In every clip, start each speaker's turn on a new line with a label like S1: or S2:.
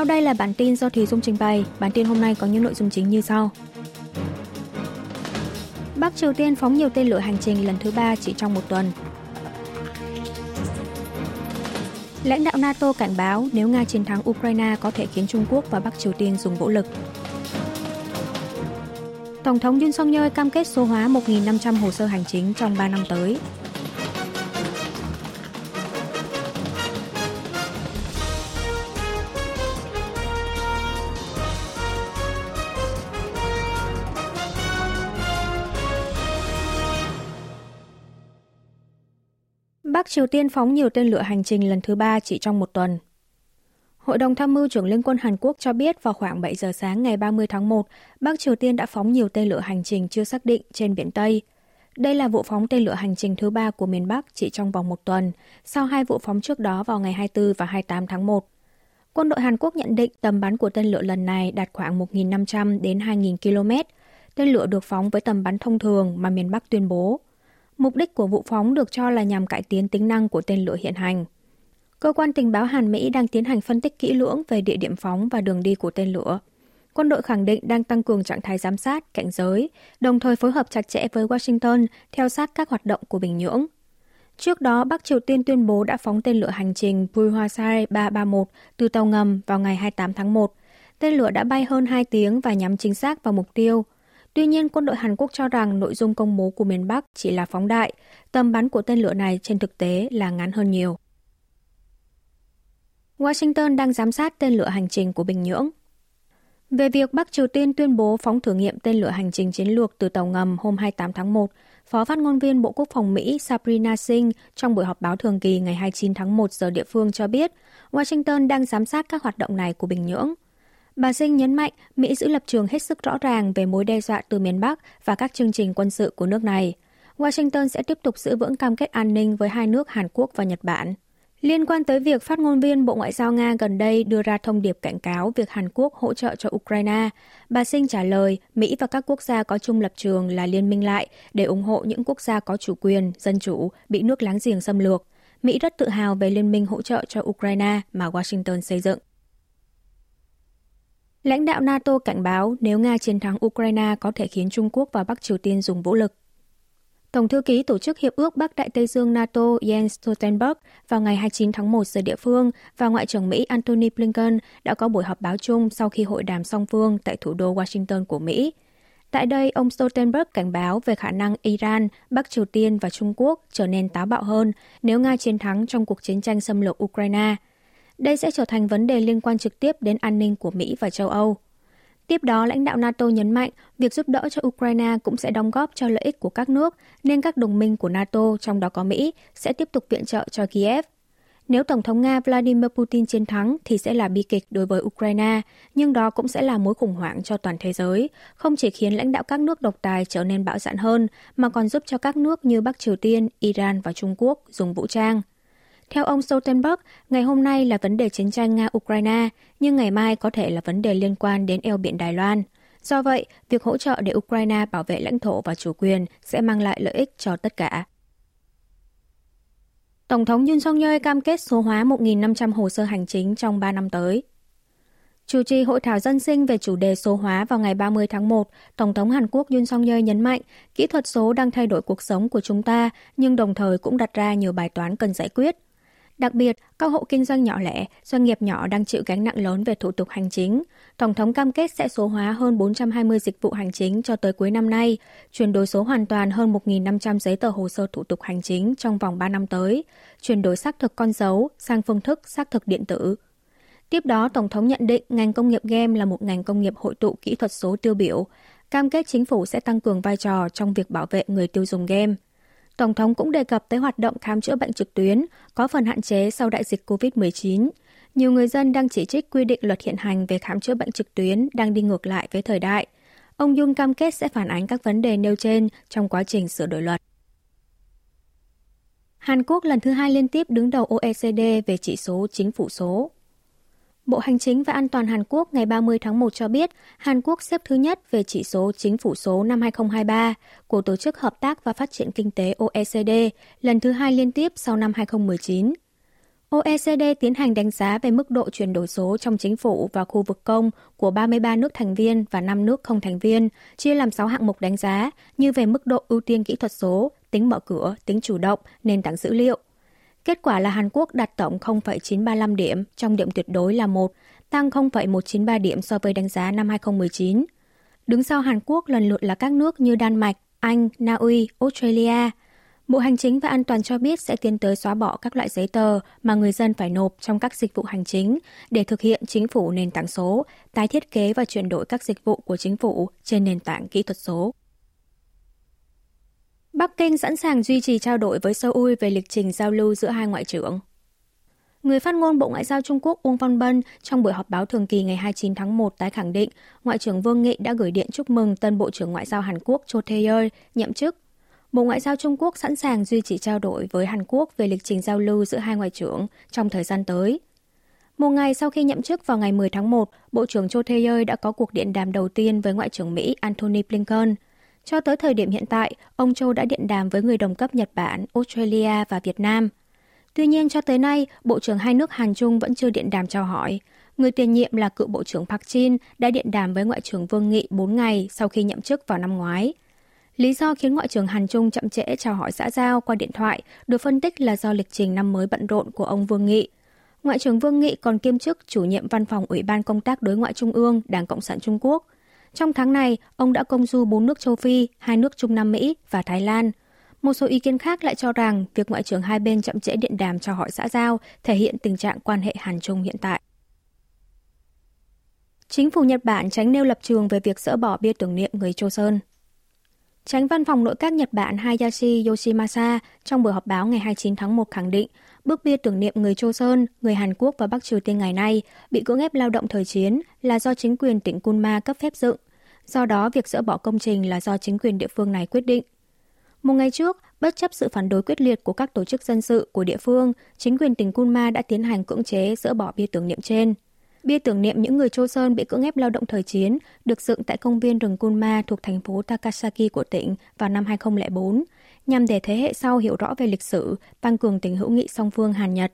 S1: Sau đây là bản tin do Thùy Dung trình bày. Bản tin hôm nay có những nội dung chính như sau. Bắc Triều Tiên phóng nhiều tên lửa hành trình lần thứ ba chỉ trong một tuần. Lãnh đạo NATO cảnh báo nếu Nga chiến thắng Ukraine có thể khiến Trung Quốc và Bắc Triều Tiên dùng vũ lực. Tổng thống Yoon song yeol cam kết số hóa 1.500 hồ sơ hành chính trong 3 năm tới. Bắc Triều Tiên phóng nhiều tên lửa hành trình lần thứ ba chỉ trong một tuần. Hội đồng tham mưu trưởng Liên quân Hàn Quốc cho biết vào khoảng 7 giờ sáng ngày 30 tháng 1, Bắc Triều Tiên đã phóng nhiều tên lửa hành trình chưa xác định trên biển Tây. Đây là vụ phóng tên lửa hành trình thứ ba của miền Bắc chỉ trong vòng một tuần, sau hai vụ phóng trước đó vào ngày 24 và 28 tháng 1. Quân đội Hàn Quốc nhận định tầm bắn của tên lửa lần này đạt khoảng 1.500 đến 2.000 km. Tên lửa được phóng với tầm bắn thông thường mà miền Bắc tuyên bố. Mục đích của vụ phóng được cho là nhằm cải tiến tính năng của tên lửa hiện hành. Cơ quan tình báo Hàn Mỹ đang tiến hành phân tích kỹ lưỡng về địa điểm phóng và đường đi của tên lửa. Quân đội khẳng định đang tăng cường trạng thái giám sát, cảnh giới, đồng thời phối hợp chặt chẽ với Washington theo sát các hoạt động của Bình Nhưỡng. Trước đó, Bắc Triều Tiên tuyên bố đã phóng tên lửa hành trình Pulhwasai 331 từ tàu ngầm vào ngày 28 tháng 1. Tên lửa đã bay hơn 2 tiếng và nhắm chính xác vào mục tiêu. Tuy nhiên, quân đội Hàn Quốc cho rằng nội dung công bố của miền Bắc chỉ là phóng đại, tầm bắn của tên lửa này trên thực tế là ngắn hơn nhiều. Washington đang giám sát tên lửa hành trình của Bình Nhưỡng. Về việc Bắc Triều Tiên tuyên bố phóng thử nghiệm tên lửa hành trình chiến lược từ tàu ngầm hôm 28 tháng 1, Phó phát ngôn viên Bộ Quốc phòng Mỹ Sabrina Singh trong buổi họp báo thường kỳ ngày 29 tháng 1 giờ địa phương cho biết Washington đang giám sát các hoạt động này của Bình Nhưỡng. Bà Sinh nhấn mạnh Mỹ giữ lập trường hết sức rõ ràng về mối đe dọa từ miền Bắc và các chương trình quân sự của nước này. Washington sẽ tiếp tục giữ vững cam kết an ninh với hai nước Hàn Quốc và Nhật Bản. Liên quan tới việc phát ngôn viên Bộ Ngoại giao Nga gần đây đưa ra thông điệp cảnh cáo việc Hàn Quốc hỗ trợ cho Ukraine, bà Sinh trả lời Mỹ và các quốc gia có chung lập trường là liên minh lại để ủng hộ những quốc gia có chủ quyền, dân chủ, bị nước láng giềng xâm lược. Mỹ rất tự hào về liên minh hỗ trợ cho Ukraine mà Washington xây dựng. Lãnh đạo NATO cảnh báo nếu Nga chiến thắng Ukraine có thể khiến Trung Quốc và Bắc Triều Tiên dùng vũ lực. Tổng thư ký Tổ chức Hiệp ước Bắc Đại Tây Dương NATO Jens Stoltenberg vào ngày 29 tháng 1 giờ địa phương và Ngoại trưởng Mỹ Antony Blinken đã có buổi họp báo chung sau khi hội đàm song phương tại thủ đô Washington của Mỹ. Tại đây, ông Stoltenberg cảnh báo về khả năng Iran, Bắc Triều Tiên và Trung Quốc trở nên táo bạo hơn nếu Nga chiến thắng trong cuộc chiến tranh xâm lược Ukraine. Đây sẽ trở thành vấn đề liên quan trực tiếp đến an ninh của Mỹ và châu Âu. Tiếp đó, lãnh đạo NATO nhấn mạnh việc giúp đỡ cho Ukraine cũng sẽ đóng góp cho lợi ích của các nước, nên các đồng minh của NATO, trong đó có Mỹ, sẽ tiếp tục viện trợ cho Kiev. Nếu Tổng thống Nga Vladimir Putin chiến thắng thì sẽ là bi kịch đối với Ukraine, nhưng đó cũng sẽ là mối khủng hoảng cho toàn thế giới, không chỉ khiến lãnh đạo các nước độc tài trở nên bạo dạn hơn, mà còn giúp cho các nước như Bắc Triều Tiên, Iran và Trung Quốc dùng vũ trang. Theo ông Stoltenberg, ngày hôm nay là vấn đề chiến tranh Nga-Ukraine, nhưng ngày mai có thể là vấn đề liên quan đến eo biển Đài Loan. Do vậy, việc hỗ trợ để Ukraine bảo vệ lãnh thổ và chủ quyền sẽ mang lại lợi ích cho tất cả. Tổng thống Yoon song yeol cam kết số hóa 1.500 hồ sơ hành chính trong 3 năm tới. Chủ trì hội thảo dân sinh về chủ đề số hóa vào ngày 30 tháng 1, Tổng thống Hàn Quốc Yoon song yeol nhấn mạnh kỹ thuật số đang thay đổi cuộc sống của chúng ta, nhưng đồng thời cũng đặt ra nhiều bài toán cần giải quyết – Đặc biệt, các hộ kinh doanh nhỏ lẻ, doanh nghiệp nhỏ đang chịu gánh nặng lớn về thủ tục hành chính. Tổng thống cam kết sẽ số hóa hơn 420 dịch vụ hành chính cho tới cuối năm nay, chuyển đổi số hoàn toàn hơn 1.500 giấy tờ hồ sơ thủ tục hành chính trong vòng 3 năm tới, chuyển đổi xác thực con dấu sang phương thức xác thực điện tử. Tiếp đó, Tổng thống nhận định ngành công nghiệp game là một ngành công nghiệp hội tụ kỹ thuật số tiêu biểu, cam kết chính phủ sẽ tăng cường vai trò trong việc bảo vệ người tiêu dùng game. Tổng thống cũng đề cập tới hoạt động khám chữa bệnh trực tuyến, có phần hạn chế sau đại dịch COVID-19. Nhiều người dân đang chỉ trích quy định luật hiện hành về khám chữa bệnh trực tuyến đang đi ngược lại với thời đại. Ông Dung cam kết sẽ phản ánh các vấn đề nêu trên trong quá trình sửa đổi luật. Hàn Quốc lần thứ hai liên tiếp đứng đầu OECD về chỉ số chính phủ số. Bộ Hành chính và An toàn Hàn Quốc ngày 30 tháng 1 cho biết Hàn Quốc xếp thứ nhất về chỉ số chính phủ số năm 2023 của Tổ chức Hợp tác và Phát triển Kinh tế OECD lần thứ hai liên tiếp sau năm 2019. OECD tiến hành đánh giá về mức độ chuyển đổi số trong chính phủ và khu vực công của 33 nước thành viên và 5 nước không thành viên, chia làm 6 hạng mục đánh giá như về mức độ ưu tiên kỹ thuật số, tính mở cửa, tính chủ động, nền tảng dữ liệu. Kết quả là Hàn Quốc đạt tổng 0,935 điểm, trong điểm tuyệt đối là 1, tăng 0,193 điểm so với đánh giá năm 2019. Đứng sau Hàn Quốc lần lượt là các nước như Đan Mạch, Anh, Na Uy, Australia. Bộ Hành chính và An toàn cho biết sẽ tiến tới xóa bỏ các loại giấy tờ mà người dân phải nộp trong các dịch vụ hành chính để thực hiện chính phủ nền tảng số, tái thiết kế và chuyển đổi các dịch vụ của chính phủ trên nền tảng kỹ thuật số. Bắc Kinh sẵn sàng duy trì trao đổi với Seoul về lịch trình giao lưu giữa hai ngoại trưởng. Người phát ngôn Bộ Ngoại giao Trung Quốc Uông Văn Bân trong buổi họp báo thường kỳ ngày 29 tháng 1 tái khẳng định Ngoại trưởng Vương Nghị đã gửi điện chúc mừng tân Bộ trưởng Ngoại giao Hàn Quốc Cho Tae-yeol nhậm chức. Bộ Ngoại giao Trung Quốc sẵn sàng duy trì trao đổi với Hàn Quốc về lịch trình giao lưu giữa hai ngoại trưởng trong thời gian tới. Một ngày sau khi nhậm chức vào ngày 10 tháng 1, Bộ trưởng Cho Tae-yeol đã có cuộc điện đàm đầu tiên với Ngoại trưởng Mỹ Antony Blinken. Cho tới thời điểm hiện tại, ông Châu đã điện đàm với người đồng cấp Nhật Bản, Australia và Việt Nam – Tuy nhiên cho tới nay, Bộ trưởng hai nước Hàn Trung vẫn chưa điện đàm chào hỏi. Người tiền nhiệm là cựu Bộ trưởng Park Jin đã điện đàm với Ngoại trưởng Vương Nghị 4 ngày sau khi nhậm chức vào năm ngoái. Lý do khiến Ngoại trưởng Hàn Trung chậm trễ chào hỏi xã giao qua điện thoại được phân tích là do lịch trình năm mới bận rộn của ông Vương Nghị. Ngoại trưởng Vương Nghị còn kiêm chức chủ nhiệm văn phòng Ủy ban Công tác Đối ngoại Trung ương Đảng Cộng sản Trung Quốc. Trong tháng này, ông đã công du bốn nước châu Phi, hai nước Trung Nam Mỹ và Thái Lan – một số ý kiến khác lại cho rằng việc ngoại trưởng hai bên chậm trễ điện đàm cho hỏi xã giao thể hiện tình trạng quan hệ Hàn Trung hiện tại. Chính phủ Nhật Bản tránh nêu lập trường về việc dỡ bỏ bia tưởng niệm người Joseon. Tránh văn phòng nội các Nhật Bản Hayashi Yoshimasa trong buổi họp báo ngày 29 tháng 1 khẳng định bức bia tưởng niệm người châu sơn, người Hàn Quốc và Bắc Triều Tiên ngày nay bị cưỡng ép lao động thời chiến là do chính quyền tỉnh Kunma cấp phép dựng. Do đó, việc dỡ bỏ công trình là do chính quyền địa phương này quyết định. Một ngày trước, bất chấp sự phản đối quyết liệt của các tổ chức dân sự của địa phương, chính quyền tỉnh Kunma đã tiến hành cưỡng chế dỡ bỏ bia tưởng niệm trên. Bia tưởng niệm những người châu Sơn bị cưỡng ép lao động thời chiến được dựng tại công viên rừng Kunma thuộc thành phố Takasaki của tỉnh vào năm 2004, nhằm để thế hệ sau hiểu rõ về lịch sử, tăng cường tình hữu nghị song phương Hàn-Nhật.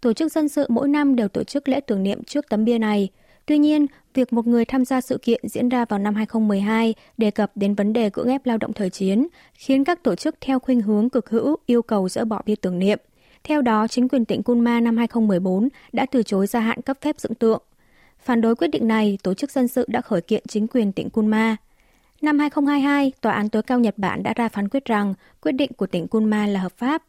S1: Tổ chức dân sự mỗi năm đều tổ chức lễ tưởng niệm trước tấm bia này, Tuy nhiên, việc một người tham gia sự kiện diễn ra vào năm 2012 đề cập đến vấn đề cưỡng ép lao động thời chiến, khiến các tổ chức theo khuynh hướng cực hữu yêu cầu dỡ bỏ bia tưởng niệm. Theo đó, chính quyền tỉnh Kunma năm 2014 đã từ chối gia hạn cấp phép dựng tượng. Phản đối quyết định này, tổ chức dân sự đã khởi kiện chính quyền tỉnh Kunma. Năm 2022, Tòa án tối cao Nhật Bản đã ra phán quyết rằng quyết định của tỉnh Kunma là hợp pháp.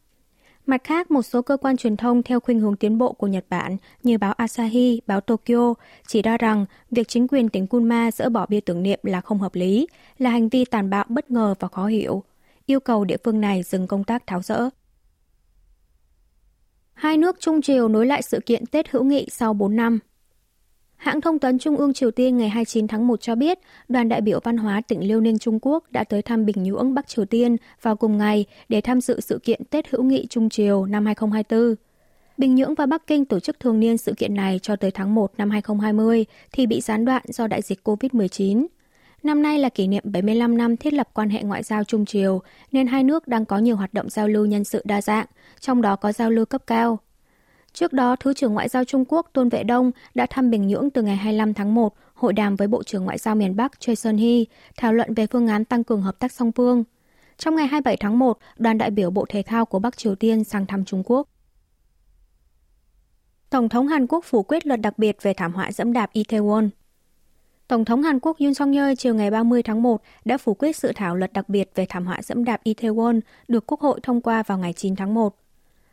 S1: Mặt khác, một số cơ quan truyền thông theo khuynh hướng tiến bộ của Nhật Bản như báo Asahi, báo Tokyo chỉ ra rằng việc chính quyền tỉnh Kunma dỡ bỏ bia tưởng niệm là không hợp lý, là hành vi tàn bạo bất ngờ và khó hiểu, yêu cầu địa phương này dừng công tác tháo rỡ. Hai nước Trung Triều nối lại sự kiện Tết hữu nghị sau 4 năm. Hãng thông tấn Trung ương Triều Tiên ngày 29 tháng 1 cho biết, đoàn đại biểu văn hóa tỉnh Liêu Ninh Trung Quốc đã tới thăm Bình Nhưỡng Bắc Triều Tiên vào cùng ngày để tham dự sự kiện Tết hữu nghị Trung Triều năm 2024. Bình Nhưỡng và Bắc Kinh tổ chức thường niên sự kiện này cho tới tháng 1 năm 2020 thì bị gián đoạn do đại dịch COVID-19. Năm nay là kỷ niệm 75 năm thiết lập quan hệ ngoại giao Trung Triều, nên hai nước đang có nhiều hoạt động giao lưu nhân sự đa dạng, trong đó có giao lưu cấp cao. Trước đó, Thứ trưởng Ngoại giao Trung Quốc Tôn Vệ Đông đã thăm Bình Nhưỡng từ ngày 25 tháng 1, hội đàm với Bộ trưởng Ngoại giao miền Bắc Choi Sun Hee, thảo luận về phương án tăng cường hợp tác song phương. Trong ngày 27 tháng 1, đoàn đại biểu Bộ Thể thao của Bắc Triều Tiên sang thăm Trung Quốc. Tổng thống Hàn Quốc phủ quyết luật đặc biệt về thảm họa dẫm đạp Itaewon. Tổng thống Hàn Quốc Yoon song yeol chiều ngày 30 tháng 1 đã phủ quyết sự thảo luật đặc biệt về thảm họa dẫm đạp Itaewon được Quốc hội thông qua vào ngày 9 tháng 1.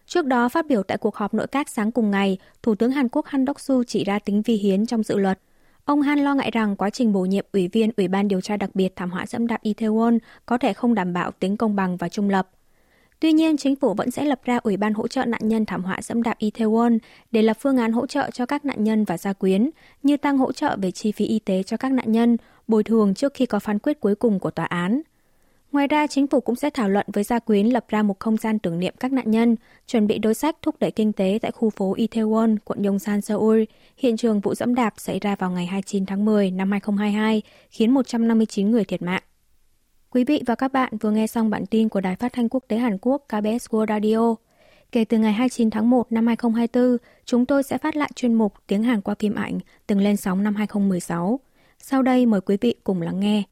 S1: Trước đó phát biểu tại cuộc họp nội các sáng cùng ngày, Thủ tướng Hàn Quốc Han Đốc-su chỉ ra tính vi hiến trong dự luật. Ông Han lo ngại rằng quá trình bổ nhiệm ủy viên Ủy ban điều tra đặc biệt thảm họa dẫm đạp Itaewon có thể không đảm bảo tính công bằng và trung lập. Tuy nhiên, chính phủ vẫn sẽ lập ra Ủy ban hỗ trợ nạn nhân thảm họa dẫm đạp Itaewon để lập phương án hỗ trợ cho các nạn nhân và gia quyến, như tăng hỗ trợ về chi phí y tế cho các nạn nhân, bồi thường trước khi có phán quyết cuối cùng của tòa án – Ngoài ra, chính phủ cũng sẽ thảo luận với gia quyến lập ra một không gian tưởng niệm các nạn nhân, chuẩn bị đối sách thúc đẩy kinh tế tại khu phố Itaewon, quận Yongsan, Seoul. Hiện trường vụ dẫm đạp xảy ra vào ngày 29 tháng 10 năm 2022, khiến 159 người thiệt mạng. Quý vị và các bạn vừa nghe xong bản tin của Đài Phát thanh Quốc tế Hàn Quốc KBS World Radio. Kể từ ngày 29 tháng 1 năm 2024, chúng tôi sẽ phát lại chuyên mục Tiếng Hàn qua phim ảnh từng lên sóng năm 2016. Sau đây mời quý vị cùng lắng nghe.